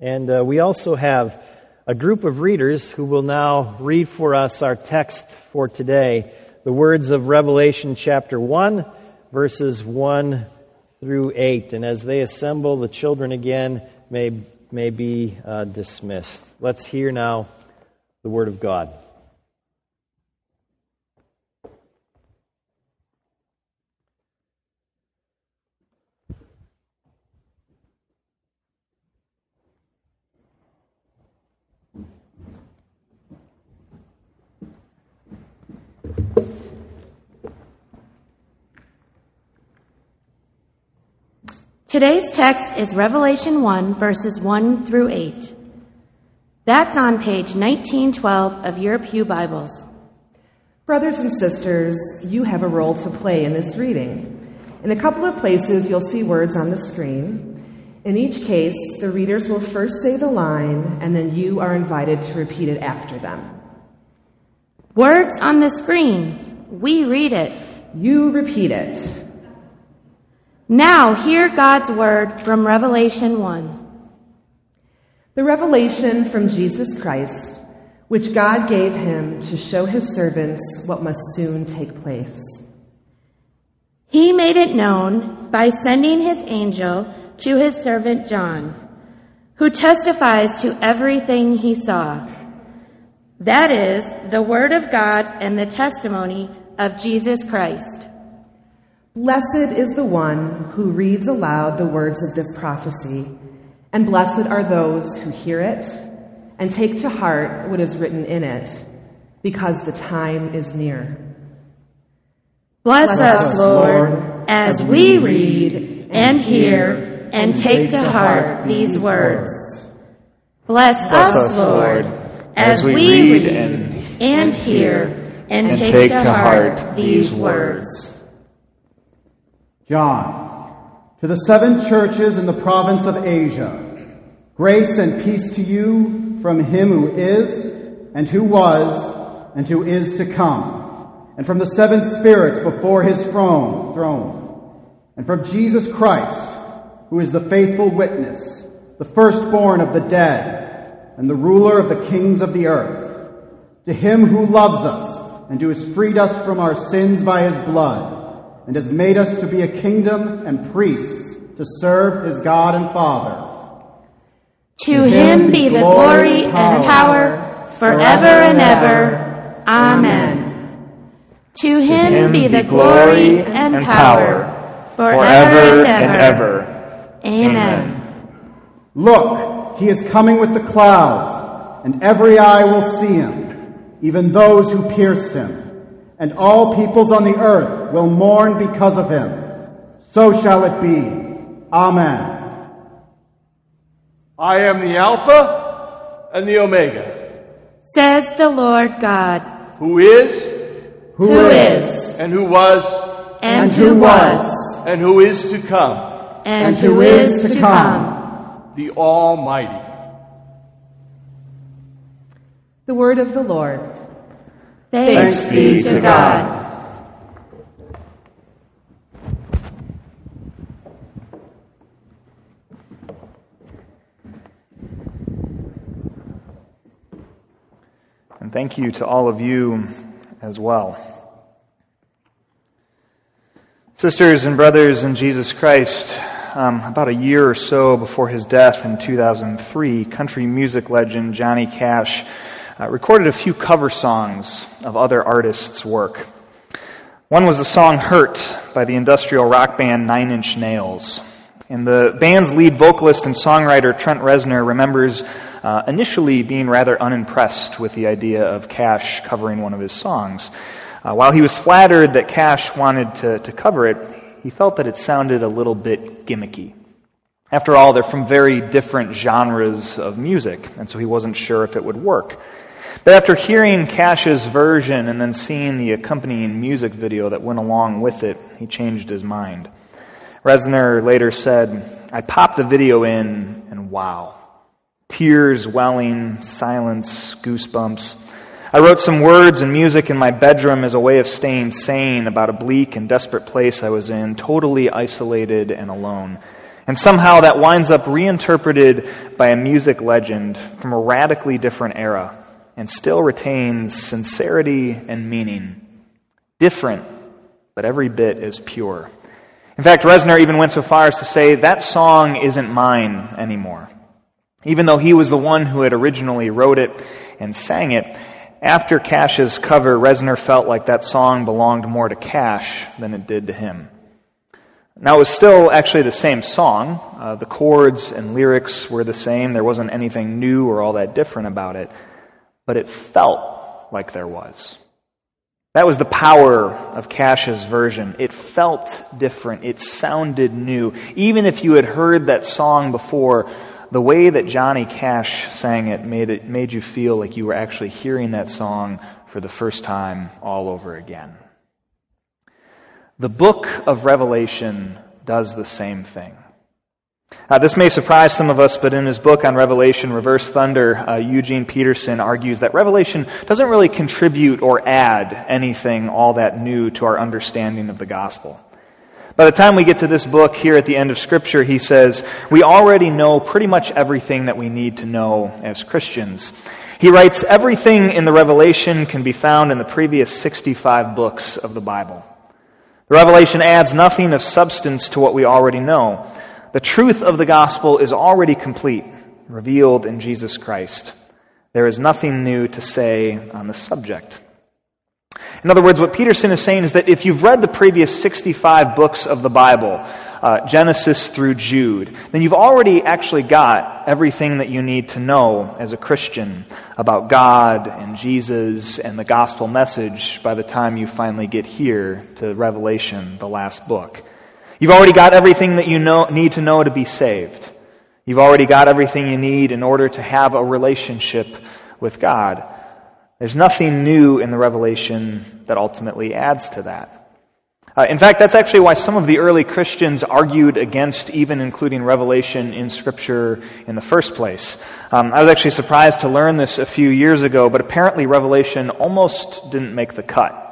And uh, we also have a group of readers who will now read for us our text for today the words of Revelation chapter 1, verses 1 through 8. And as they assemble, the children again may, may be uh, dismissed. Let's hear now the Word of God. Today's text is Revelation 1, verses 1 through 8. That's on page 1912 of your Pew Bibles. Brothers and sisters, you have a role to play in this reading. In a couple of places, you'll see words on the screen. In each case, the readers will first say the line, and then you are invited to repeat it after them. Words on the screen. We read it. You repeat it. Now hear God's word from Revelation 1. The revelation from Jesus Christ, which God gave him to show his servants what must soon take place. He made it known by sending his angel to his servant John, who testifies to everything he saw. That is, the word of God and the testimony of Jesus Christ. Blessed is the one who reads aloud the words of this prophecy, and blessed are those who hear it and take to heart what is written in it, because the time is near. Bless, Bless us, Lord, as we read and hear and take to heart these words. Bless, Bless us, Lord, as we read and, and hear and, and take to heart these words. John, to the seven churches in the province of Asia, grace and peace to you from him who is, and who was, and who is to come, and from the seven spirits before his throne, throne, and from Jesus Christ, who is the faithful witness, the firstborn of the dead, and the ruler of the kings of the earth, to him who loves us, and who has freed us from our sins by his blood, and has made us to be a kingdom and priests to serve his God and Father. To, to him, him be the glory and power, and power forever and ever. Amen. To him, to him be the glory and power forever and ever. Amen. Look, he is coming with the clouds, and every eye will see him, even those who pierced him and all peoples on the earth will mourn because of him. So shall it be. Amen. I am the Alpha and the Omega, says the Lord God, who is, who, who is, and who was, and, and who was, and who is to come, and, and who is to come, the Almighty. The word of the Lord. Thanks, be to God. And thank you to all of you as well. Sisters and brothers in Jesus Christ, um, about a year or so before his death in 2003, country music legend Johnny Cash uh, recorded a few cover songs of other artists' work. One was the song Hurt by the industrial rock band Nine Inch Nails. And the band's lead vocalist and songwriter Trent Reznor remembers uh, initially being rather unimpressed with the idea of Cash covering one of his songs. Uh, while he was flattered that Cash wanted to, to cover it, he felt that it sounded a little bit gimmicky. After all, they're from very different genres of music, and so he wasn't sure if it would work. But after hearing Cash's version and then seeing the accompanying music video that went along with it, he changed his mind. Reznor later said, I popped the video in and wow. Tears welling, silence, goosebumps. I wrote some words and music in my bedroom as a way of staying sane about a bleak and desperate place I was in, totally isolated and alone. And somehow that winds up reinterpreted by a music legend from a radically different era and still retains sincerity and meaning. Different, but every bit as pure. In fact, Reznor even went so far as to say, that song isn't mine anymore. Even though he was the one who had originally wrote it and sang it, after Cash's cover, Reznor felt like that song belonged more to Cash than it did to him. Now, it was still actually the same song. Uh, the chords and lyrics were the same. There wasn't anything new or all that different about it. But it felt like there was. That was the power of Cash's version. It felt different. It sounded new. Even if you had heard that song before, the way that Johnny Cash sang it made it made you feel like you were actually hearing that song for the first time all over again. The book of Revelation does the same thing. Uh, this may surprise some of us, but in his book on Revelation, Reversed Thunder, uh, Eugene Peterson argues that Revelation doesn't really contribute or add anything all that new to our understanding of the gospel. By the time we get to this book here at the end of Scripture, he says, we already know pretty much everything that we need to know as Christians. He writes, everything in the Revelation can be found in the previous 65 books of the Bible. The revelation adds nothing of substance to what we already know. The truth of the gospel is already complete, revealed in Jesus Christ. There is nothing new to say on the subject. In other words, what Peterson is saying is that if you've read the previous 65 books of the Bible, uh, Genesis through Jude, then you've already actually got everything that you need to know as a Christian about God and Jesus and the gospel message by the time you finally get here to Revelation, the last book. You've already got everything that you know, need to know to be saved. You've already got everything you need in order to have a relationship with God. There's nothing new in the revelation that ultimately adds to that. Uh, in fact, that's actually why some of the early Christians argued against even including Revelation in Scripture in the first place. Um, I was actually surprised to learn this a few years ago, but apparently Revelation almost didn't make the cut.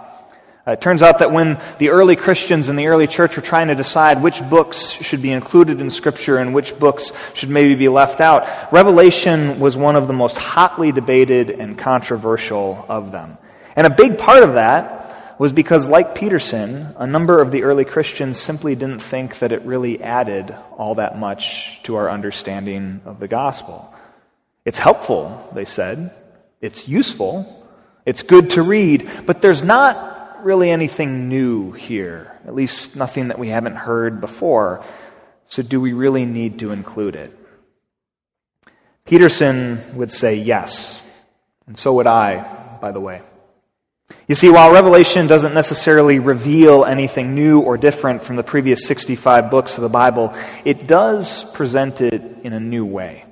Uh, it turns out that when the early Christians in the early church were trying to decide which books should be included in Scripture and which books should maybe be left out, Revelation was one of the most hotly debated and controversial of them. And a big part of that was because, like Peterson, a number of the early Christians simply didn't think that it really added all that much to our understanding of the gospel. It's helpful, they said. It's useful. It's good to read. But there's not really anything new here, at least nothing that we haven't heard before. So, do we really need to include it? Peterson would say yes. And so would I, by the way. You see, while Revelation doesn't necessarily reveal anything new or different from the previous 65 books of the Bible, it does present it in a new way.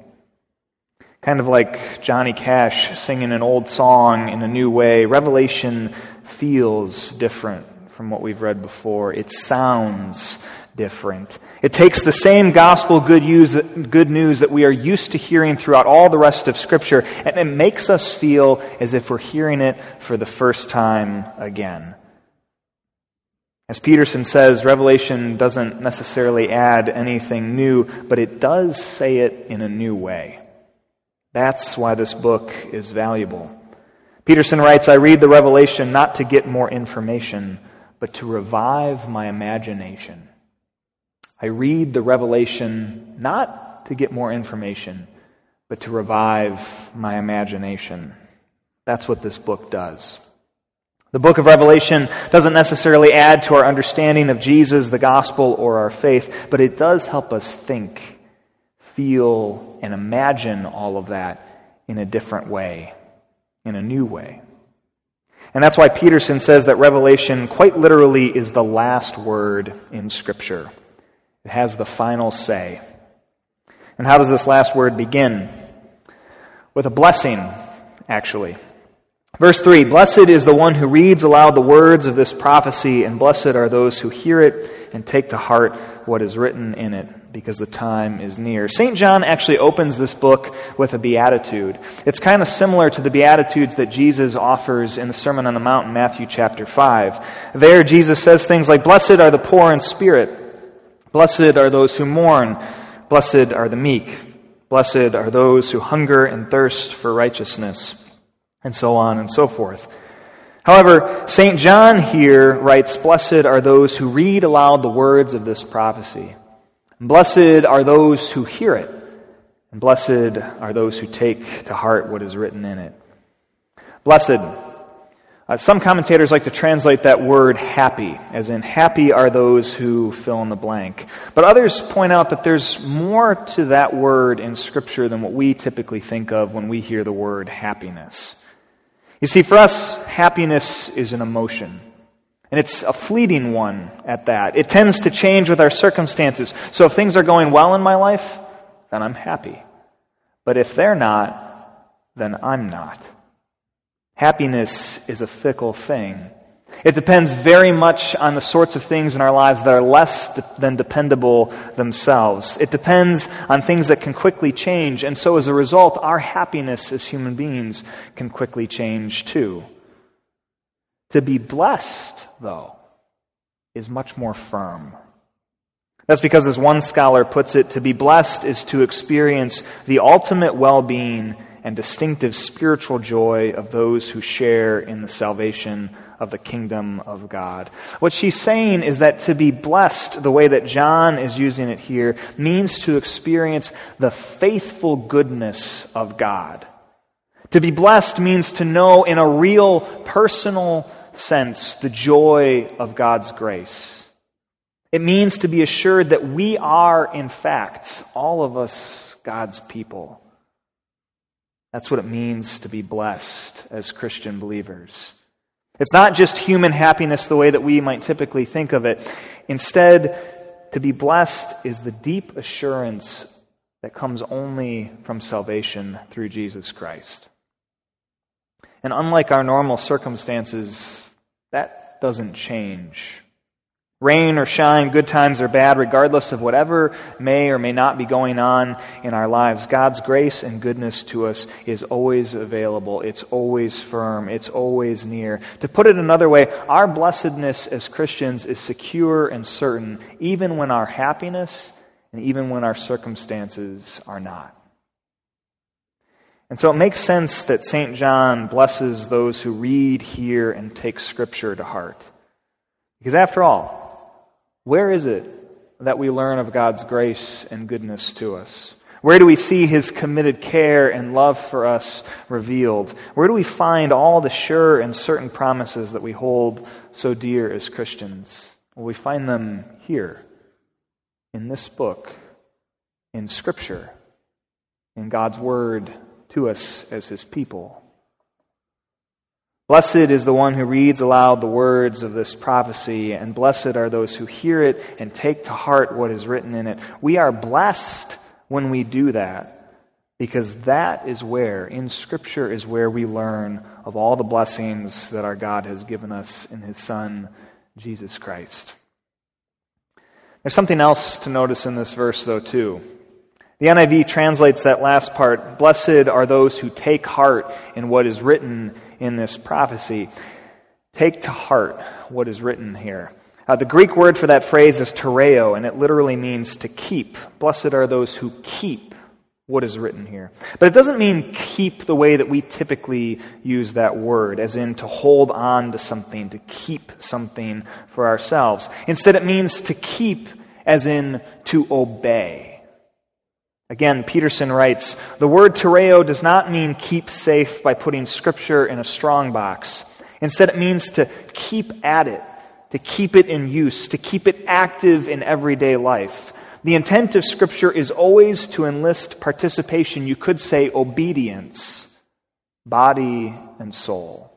Kind of like Johnny Cash singing an old song in a new way, Revelation feels different from what we've read before. It sounds different. It takes the same gospel good, news that we are used to hearing throughout all the rest of Scripture, and it makes us feel as if we're hearing it for the first time again. As Peterson says, Revelation doesn't necessarily add anything new, but it does say it in a new way. That's why this book is valuable. Peterson writes, I read the Revelation not to get more information, but to revive my imagination. I read the revelation not to get more information, but to revive my imagination. That's what this book does. The book of Revelation doesn't necessarily add to our understanding of Jesus, the gospel, or our faith, but it does help us think, feel, and imagine all of that in a different way, in a new way. And that's why Peterson says that Revelation quite literally is the last word in Scripture. It has the final say. And how does this last word begin? With a blessing, actually. Verse 3 Blessed is the one who reads aloud the words of this prophecy, and blessed are those who hear it and take to heart what is written in it, because the time is near. St. John actually opens this book with a beatitude. It's kind of similar to the beatitudes that Jesus offers in the Sermon on the Mount in Matthew chapter 5. There, Jesus says things like, Blessed are the poor in spirit Blessed are those who mourn. Blessed are the meek. Blessed are those who hunger and thirst for righteousness. And so on and so forth. However, St. John here writes, Blessed are those who read aloud the words of this prophecy. Blessed are those who hear it. And blessed are those who take to heart what is written in it. Blessed. Uh, some commentators like to translate that word happy, as in happy are those who fill in the blank. But others point out that there's more to that word in Scripture than what we typically think of when we hear the word happiness. You see, for us, happiness is an emotion. And it's a fleeting one at that. It tends to change with our circumstances. So if things are going well in my life, then I'm happy. But if they're not, then I'm not. Happiness is a fickle thing. It depends very much on the sorts of things in our lives that are less than dependable themselves. It depends on things that can quickly change, and so as a result, our happiness as human beings can quickly change too. To be blessed, though, is much more firm. That's because, as one scholar puts it, to be blessed is to experience the ultimate well being and distinctive spiritual joy of those who share in the salvation of the kingdom of God. What she's saying is that to be blessed, the way that John is using it here, means to experience the faithful goodness of God. To be blessed means to know in a real, personal sense the joy of God's grace. It means to be assured that we are, in fact, all of us, God's people. That's what it means to be blessed as Christian believers. It's not just human happiness the way that we might typically think of it. Instead, to be blessed is the deep assurance that comes only from salvation through Jesus Christ. And unlike our normal circumstances, that doesn't change. Rain or shine, good times or bad, regardless of whatever may or may not be going on in our lives, God's grace and goodness to us is always available. It's always firm. It's always near. To put it another way, our blessedness as Christians is secure and certain, even when our happiness and even when our circumstances are not. And so it makes sense that St. John blesses those who read, hear, and take Scripture to heart. Because after all, where is it that we learn of God's grace and goodness to us? Where do we see his committed care and love for us revealed? Where do we find all the sure and certain promises that we hold so dear as Christians? Well, we find them here, in this book, in Scripture, in God's Word to us as his people. Blessed is the one who reads aloud the words of this prophecy, and blessed are those who hear it and take to heart what is written in it. We are blessed when we do that, because that is where, in Scripture, is where we learn of all the blessings that our God has given us in His Son, Jesus Christ. There's something else to notice in this verse, though, too. The NIV translates that last part Blessed are those who take heart in what is written in this prophecy. Take to heart what is written here. Uh, the Greek word for that phrase is tereo, and it literally means to keep. Blessed are those who keep what is written here. But it doesn't mean keep the way that we typically use that word, as in to hold on to something, to keep something for ourselves. Instead, it means to keep as in to obey. Again, Peterson writes The word tereo does not mean keep safe by putting scripture in a strong box. Instead, it means to keep at it, to keep it in use, to keep it active in everyday life. The intent of scripture is always to enlist participation, you could say obedience, body and soul.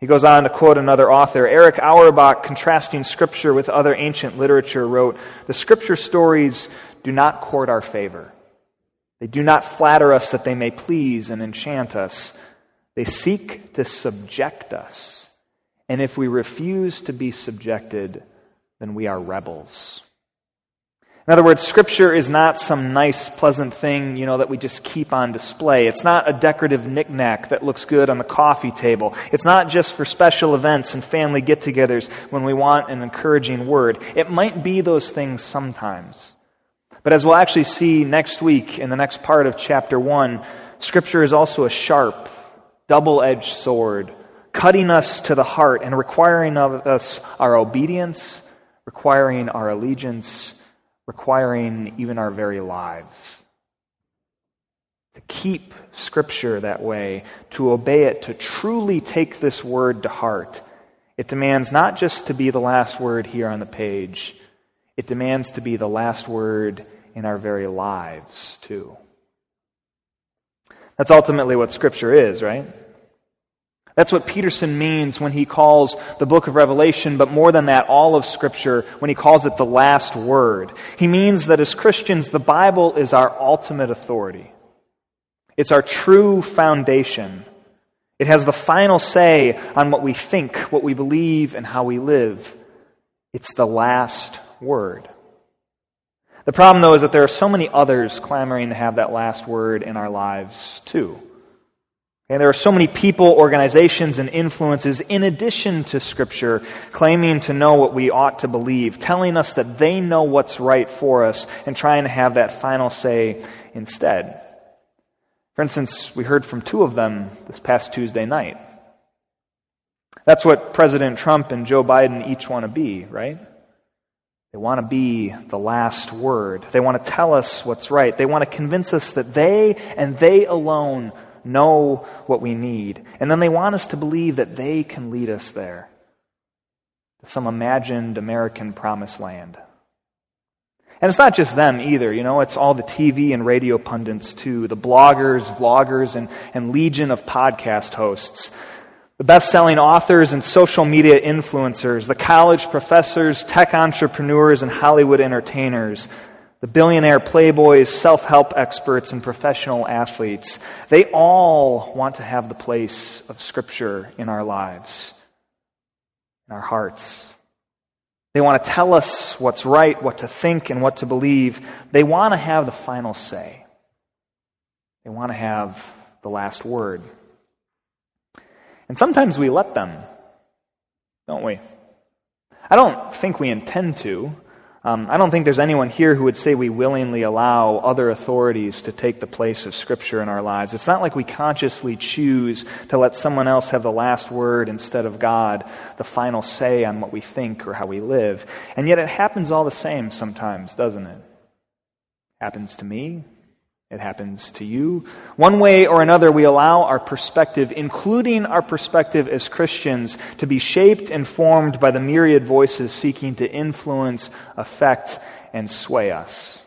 He goes on to quote another author. Erich Auerbach, contrasting scripture with other ancient literature, wrote The scripture stories do not court our favor. They do not flatter us that they may please and enchant us. They seek to subject us. And if we refuse to be subjected, then we are rebels. In other words, Scripture is not some nice, pleasant thing, you know, that we just keep on display. It's not a decorative knickknack that looks good on the coffee table. It's not just for special events and family get togethers when we want an encouraging word. It might be those things sometimes. But as we'll actually see next week in the next part of chapter 1, Scripture is also a sharp, double edged sword, cutting us to the heart and requiring of us our obedience, requiring our allegiance requiring even our very lives. To keep Scripture that way, to obey it, to truly take this word to heart, it demands not just to be the last word here on the page, it demands to be the last word in our very lives, too. That's ultimately what Scripture is, right? That's what Peterson means when he calls the book of Revelation, but more than that, all of Scripture, when he calls it the last word. He means that as Christians, the Bible is our ultimate authority. It's our true foundation. It has the final say on what we think, what we believe, and how we live. It's the last word. The problem, though, is that there are so many others clamoring to have that last word in our lives, too. And there are so many people, organizations, and influences in addition to Scripture claiming to know what we ought to believe, telling us that they know what's right for us, and trying to have that final say instead. For instance, we heard from two of them this past Tuesday night. That's what President Trump and Joe Biden each want to be, right? They want to be the last word. They want to tell us what's right. They want to convince us that they and they alone know what we need. And then they want us to believe that they can lead us there to some imagined American promised land. And it's not just them either, you know, it's all the TV and radio pundits too, the bloggers, vloggers, and, and legion of podcast hosts. The best selling authors and social media influencers, the college professors, tech entrepreneurs, and Hollywood entertainers, the billionaire playboys, self help experts, and professional athletes, they all want to have the place of Scripture in our lives, in our hearts. They want to tell us what's right, what to think, and what to believe. They want to have the final say. They want to have the last word. And sometimes we let them, don't we? I don't think we intend to. Um, I don't think there's anyone here who would say we willingly allow other authorities to take the place of Scripture in our lives. It's not like we consciously choose to let someone else have the last word instead of God, the final say on what we think or how we live. And yet it happens all the same sometimes, doesn't it? Happens to me, it happens to you. One way or another, we allow our perspective, including our perspective as Christians, to be shaped and formed by the myriad voices seeking to influence, affect, and sway us.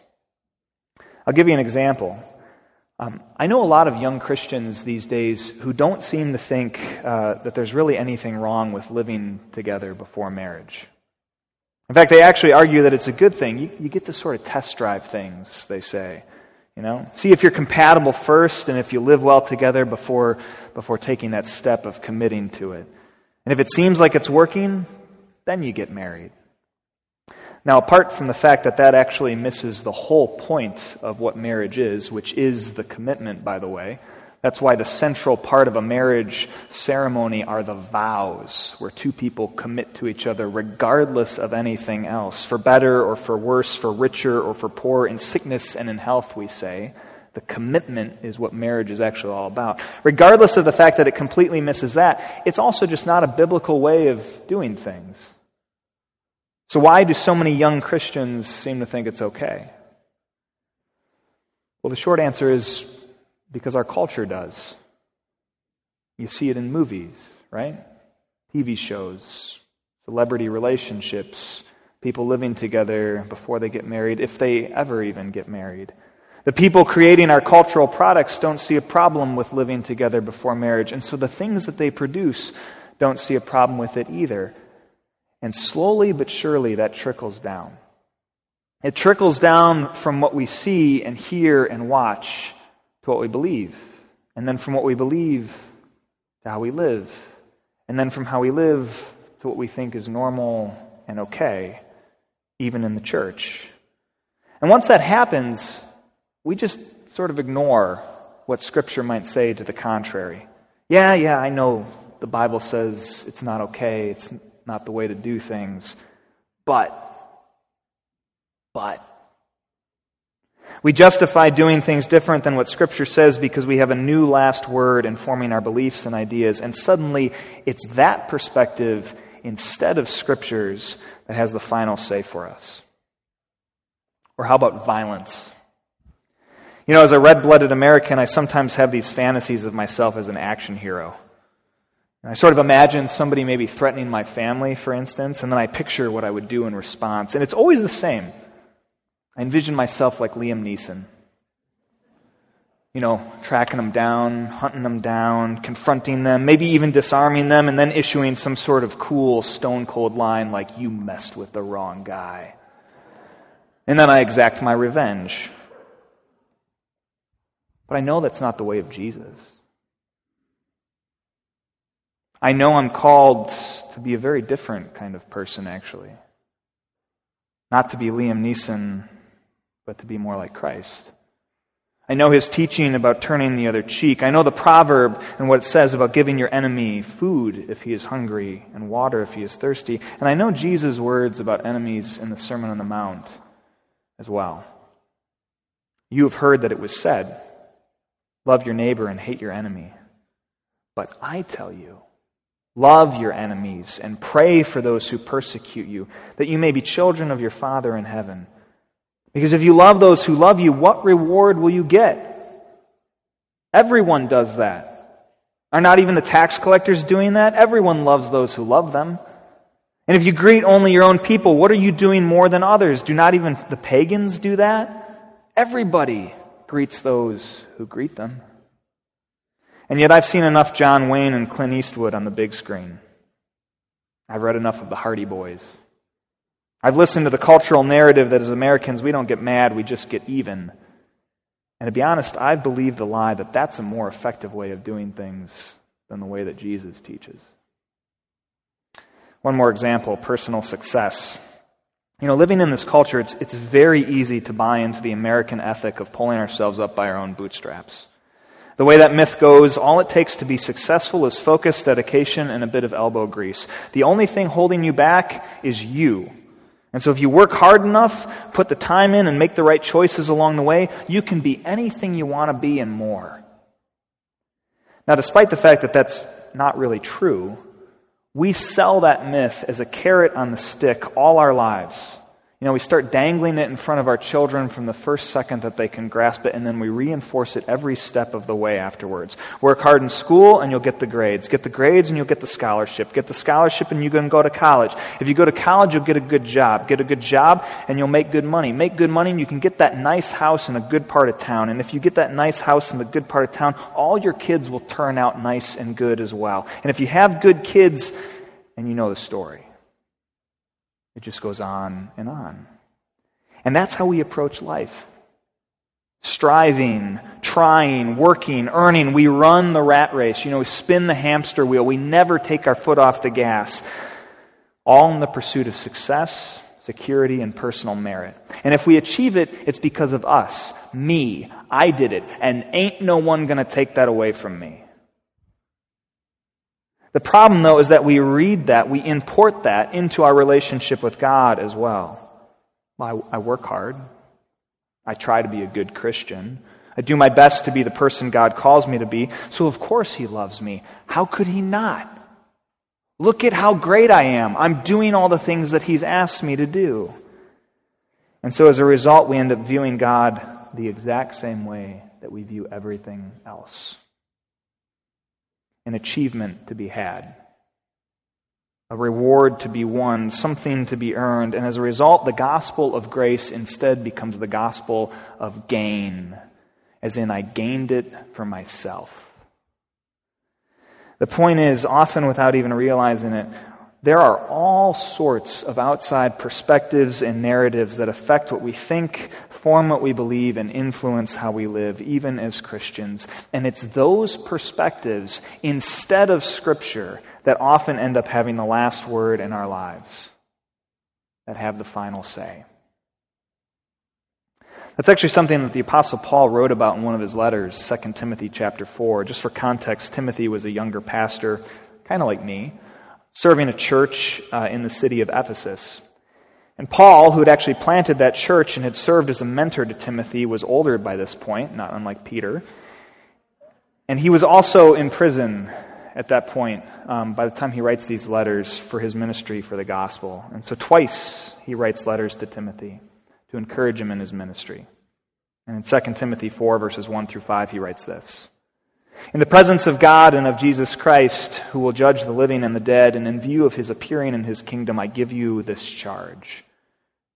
I'll give you an example. Um, I know a lot of young Christians these days who don't seem to think uh, that there's really anything wrong with living together before marriage. In fact, they actually argue that it's a good thing. You, you get to sort of test drive things, they say. You know, see if you're compatible first and if you live well together before, before taking that step of committing to it. And if it seems like it's working, then you get married. Now, apart from the fact that that actually misses the whole point of what marriage is, which is the commitment, by the way, that's why the central part of a marriage ceremony are the vows, where two people commit to each other regardless of anything else, for better or for worse, for richer or for poor, in sickness and in health, we say. The commitment is what marriage is actually all about. Regardless of the fact that it completely misses that, it's also just not a biblical way of doing things. So, why do so many young Christians seem to think it's okay? Well, the short answer is because our culture does. You see it in movies, right? TV shows, celebrity relationships, people living together before they get married, if they ever even get married. The people creating our cultural products don't see a problem with living together before marriage, and so the things that they produce don't see a problem with it either. And slowly but surely that trickles down. It trickles down from what we see and hear and watch to what we believe. And then from what we believe to how we live. And then from how we live to what we think is normal and okay, even in the church. And once that happens, we just sort of ignore what Scripture might say to the contrary. Yeah, yeah, I know the Bible says it's not okay, it's not the way to do things, but, but. We justify doing things different than what Scripture says because we have a new last word informing our beliefs and ideas, and suddenly it's that perspective instead of Scripture's that has the final say for us. Or how about violence? You know, as a red blooded American, I sometimes have these fantasies of myself as an action hero. I sort of imagine somebody maybe threatening my family, for instance, and then I picture what I would do in response. And it's always the same. I envision myself like Liam Neeson. You know, tracking them down, hunting them down, confronting them, maybe even disarming them, and then issuing some sort of cool, stone cold line like, you messed with the wrong guy. And then I exact my revenge. But I know that's not the way of Jesus. I know I'm called to be a very different kind of person, actually. Not to be Liam Neeson, but to be more like Christ. I know his teaching about turning the other cheek. I know the proverb and what it says about giving your enemy food if he is hungry and water if he is thirsty. And I know Jesus' words about enemies in the Sermon on the Mount as well. You have heard that it was said, Love your neighbor and hate your enemy. But I tell you, Love your enemies and pray for those who persecute you, that you may be children of your Father in heaven. Because if you love those who love you, what reward will you get? Everyone does that. Are not even the tax collectors doing that? Everyone loves those who love them. And if you greet only your own people, what are you doing more than others? Do not even the pagans do that? Everybody greets those who greet them. And yet I've seen enough John Wayne and Clint Eastwood on the big screen. I've read enough of the Hardy Boys. I've listened to the cultural narrative that as Americans we don't get mad, we just get even. And to be honest, I believe the lie that that's a more effective way of doing things than the way that Jesus teaches. One more example personal success. You know, living in this culture, it's, it's very easy to buy into the American ethic of pulling ourselves up by our own bootstraps. The way that myth goes, all it takes to be successful is focus, dedication, and a bit of elbow grease. The only thing holding you back is you. And so if you work hard enough, put the time in, and make the right choices along the way, you can be anything you want to be and more. Now, despite the fact that that's not really true, we sell that myth as a carrot on the stick all our lives. You know, we start dangling it in front of our children from the first second that they can grasp it, and then we reinforce it every step of the way afterwards. Work hard in school, and you'll get the grades. Get the grades, and you'll get the scholarship. Get the scholarship, and you can go to college. If you go to college, you'll get a good job. Get a good job, and you'll make good money. Make good money, and you can get that nice house in a good part of town. And if you get that nice house in the good part of town, all your kids will turn out nice and good as well. And if you have good kids, and you know the story. It just goes on and on. And that's how we approach life. Striving, trying, working, earning. We run the rat race. You know, we spin the hamster wheel. We never take our foot off the gas. All in the pursuit of success, security, and personal merit. And if we achieve it, it's because of us. Me. I did it. And ain't no one gonna take that away from me. The problem, though, is that we read that, we import that into our relationship with God as well. I, I work hard. I try to be a good Christian. I do my best to be the person God calls me to be, so of course He loves me. How could He not? Look at how great I am. I'm doing all the things that He's asked me to do. And so as a result, we end up viewing God the exact same way that we view everything else an achievement to be had, a reward to be won, something to be earned. And as a result, the gospel of grace instead becomes the gospel of gain, as in, I gained it for myself. The point is, often without even realizing it, there are all sorts of outside perspectives and narratives that affect what we think, form what we believe, and influence how we live, even as Christians. And it's those perspectives, instead of Scripture, that often end up having the last word in our lives, that have the final say. That's actually something that the apostle Paul wrote about in one of his letters, 2 Timothy chapter 4. Just for context, Timothy was a younger pastor, kind of like me, serving a church uh, in the city of Ephesus. And Paul, who had actually planted that church and had served as a mentor to Timothy, was older by this point, not unlike Peter. And he was also in prison at that point um, by the time he writes these letters for his ministry for the gospel. And so twice he writes letters to Timothy to encourage him in his ministry. And in 2 Timothy 4, verses 1 through 5, he writes this In the presence of God and of Jesus Christ, who will judge the living and the dead, and in view of his appearing in his kingdom, I give you this charge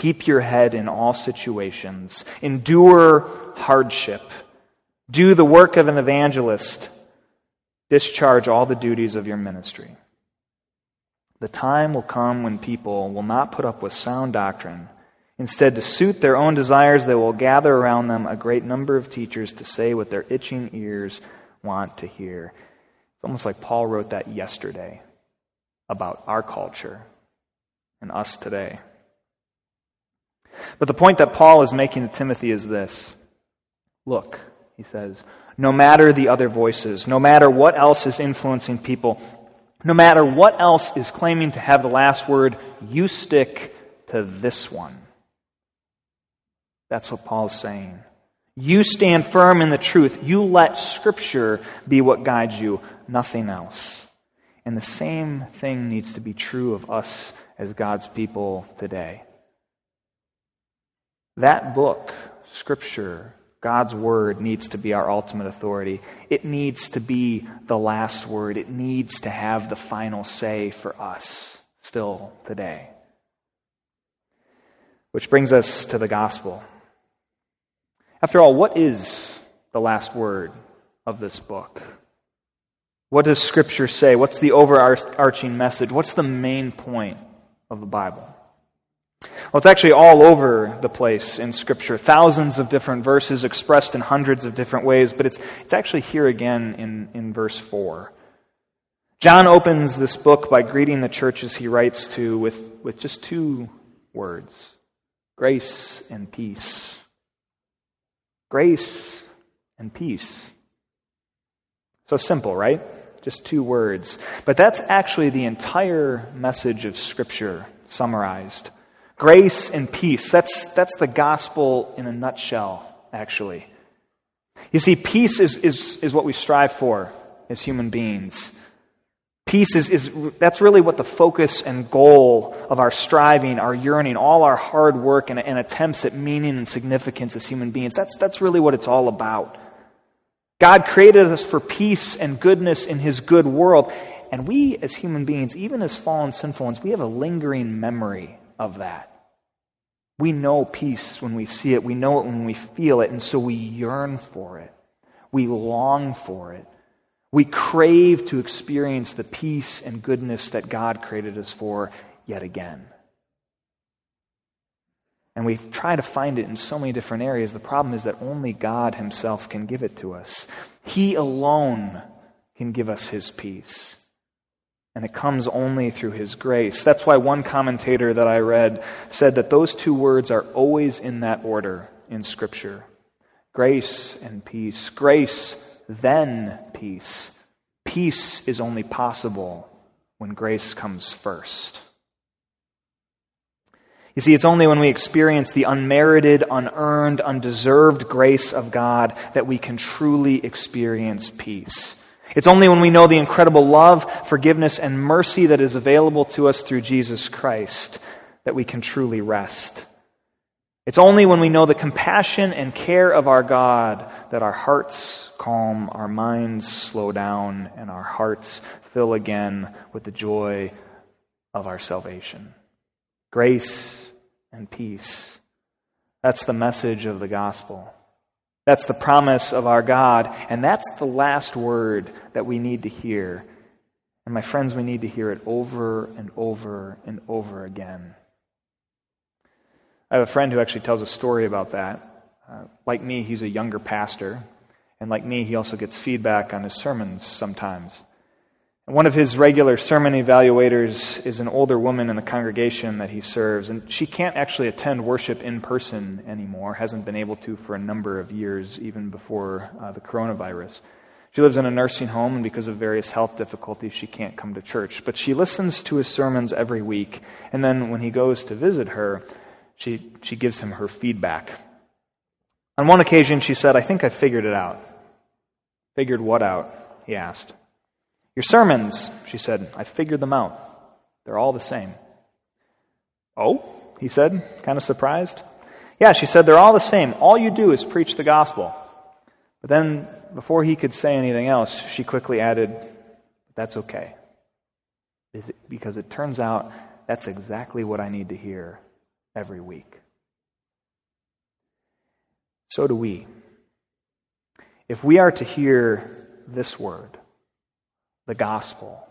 keep your head in all situations, endure hardship, do the work of an evangelist, discharge all the duties of your ministry. The time will come when people will not put up with sound doctrine Instead, to suit their own desires, they will gather around them a great number of teachers to say what their itching ears want to hear. It's almost like Paul wrote that yesterday about our culture and us today. But the point that Paul is making to Timothy is this Look, he says, no matter the other voices, no matter what else is influencing people, no matter what else is claiming to have the last word, you stick to this one. That's what Paul's saying. You stand firm in the truth. You let Scripture be what guides you, nothing else. And the same thing needs to be true of us as God's people today. That book, Scripture, God's Word, needs to be our ultimate authority. It needs to be the last word. It needs to have the final say for us still today. Which brings us to the gospel. After all, what is the last word of this book? What does Scripture say? What's the overarching message? What's the main point of the Bible? Well, it's actually all over the place in Scripture. Thousands of different verses expressed in hundreds of different ways, but it's, it's actually here again in, in verse 4. John opens this book by greeting the churches he writes to with, with just two words grace and peace grace and peace. So simple, right? Just two words. But that's actually the entire message of Scripture summarized. Grace and peace. That's, that's the gospel in a nutshell, actually. You see, peace is, is, is what we strive for as human beings. Peace is, is that's really what the focus and goal of our striving, our yearning, all our hard work and, and attempts at meaning and significance as human beings, that's, that's really what it's all about. God created us for peace and goodness in His good world. And we, as human beings, even as fallen sinful ones, we have a lingering memory of that. We know peace when we see it, we know it when we feel it, and so we yearn for it. We long for it. We crave to experience the peace and goodness that God created us for yet again. And we try to find it in so many different areas. The problem is that only God Himself can give it to us. He alone can give us His peace. And it comes only through His grace. That's why one commentator that I read said that those two words are always in that order in Scripture grace and peace. Grace then peace. Peace is only possible when grace comes first. You see, it's only when we experience the unmerited, unearned, undeserved grace of God that we can truly experience peace. It's only when we know the incredible love, forgiveness, and mercy that is available to us through Jesus Christ that we can truly rest. It's only when we know the compassion and care of our God that our hearts calm, our minds slow down, and our hearts fill again with the joy of our salvation. Grace and peace. That's the message of the gospel. That's the promise of our God, and that's the last word that we need to hear. And my friends, we need to hear it over and over and over again. I have a friend who actually tells a story about that. Uh, like me, he's a younger pastor, and like me, he also gets feedback on his sermons sometimes. One of his regular sermon evaluators is an older woman in the congregation that he serves, and she can't actually attend worship in person anymore, hasn't been able to for a number of years, even before uh, the coronavirus. She lives in a nursing home, and because of various health difficulties, she can't come to church. But she listens to his sermons every week, and then when he goes to visit her, she, she gives him her feedback. On one occasion, she said, I think I figured it out. Figured what out? He asked. Your sermons, she said, I figured them out. They're all the same. Oh? He said, kind of surprised. Yeah, she said, they're all the same. All you do is preach the gospel. But then, before he could say anything else, she quickly added, That's okay. Because it turns out that's exactly what I need to hear every week. So do we. If we are to hear this word, the gospel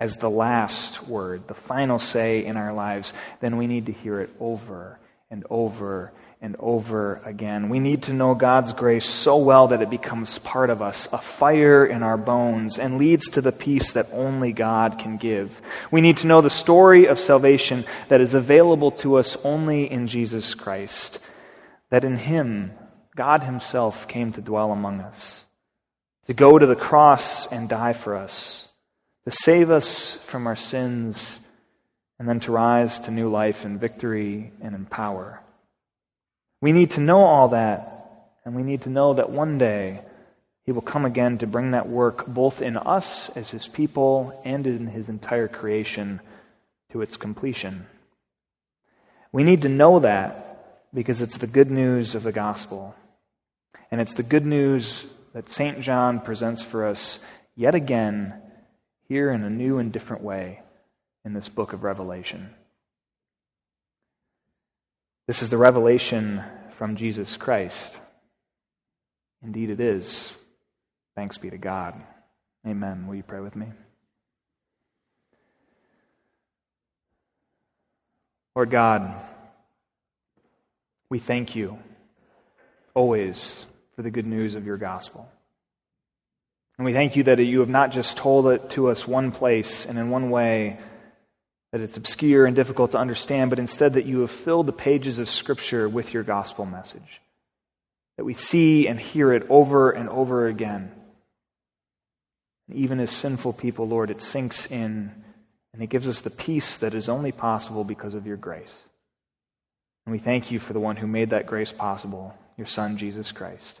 as the last word, the final say in our lives, then we need to hear it over and over and over again. We need to know God's grace so well that it becomes part of us, a fire in our bones, and leads to the peace that only God can give. We need to know the story of salvation that is available to us only in Jesus Christ, that in Him, God Himself came to dwell among us to go to the cross and die for us, to save us from our sins, and then to rise to new life in victory and in power. We need to know all that, and we need to know that one day He will come again to bring that work both in us as His people and in His entire creation to its completion. We need to know that because it's the good news of the gospel. And it's the good news that St. John presents for us yet again here in a new and different way in this book of Revelation. This is the revelation from Jesus Christ. Indeed, it is. Thanks be to God. Amen. Will you pray with me? Lord God, we thank you always for the good news of your gospel. And we thank you that you have not just told it to us one place and in one way, that it's obscure and difficult to understand, but instead that you have filled the pages of Scripture with your gospel message. That we see and hear it over and over again. And even as sinful people, Lord, it sinks in and it gives us the peace that is only possible because of your grace. And we thank you for the one who made that grace possible, your Son, Jesus Christ.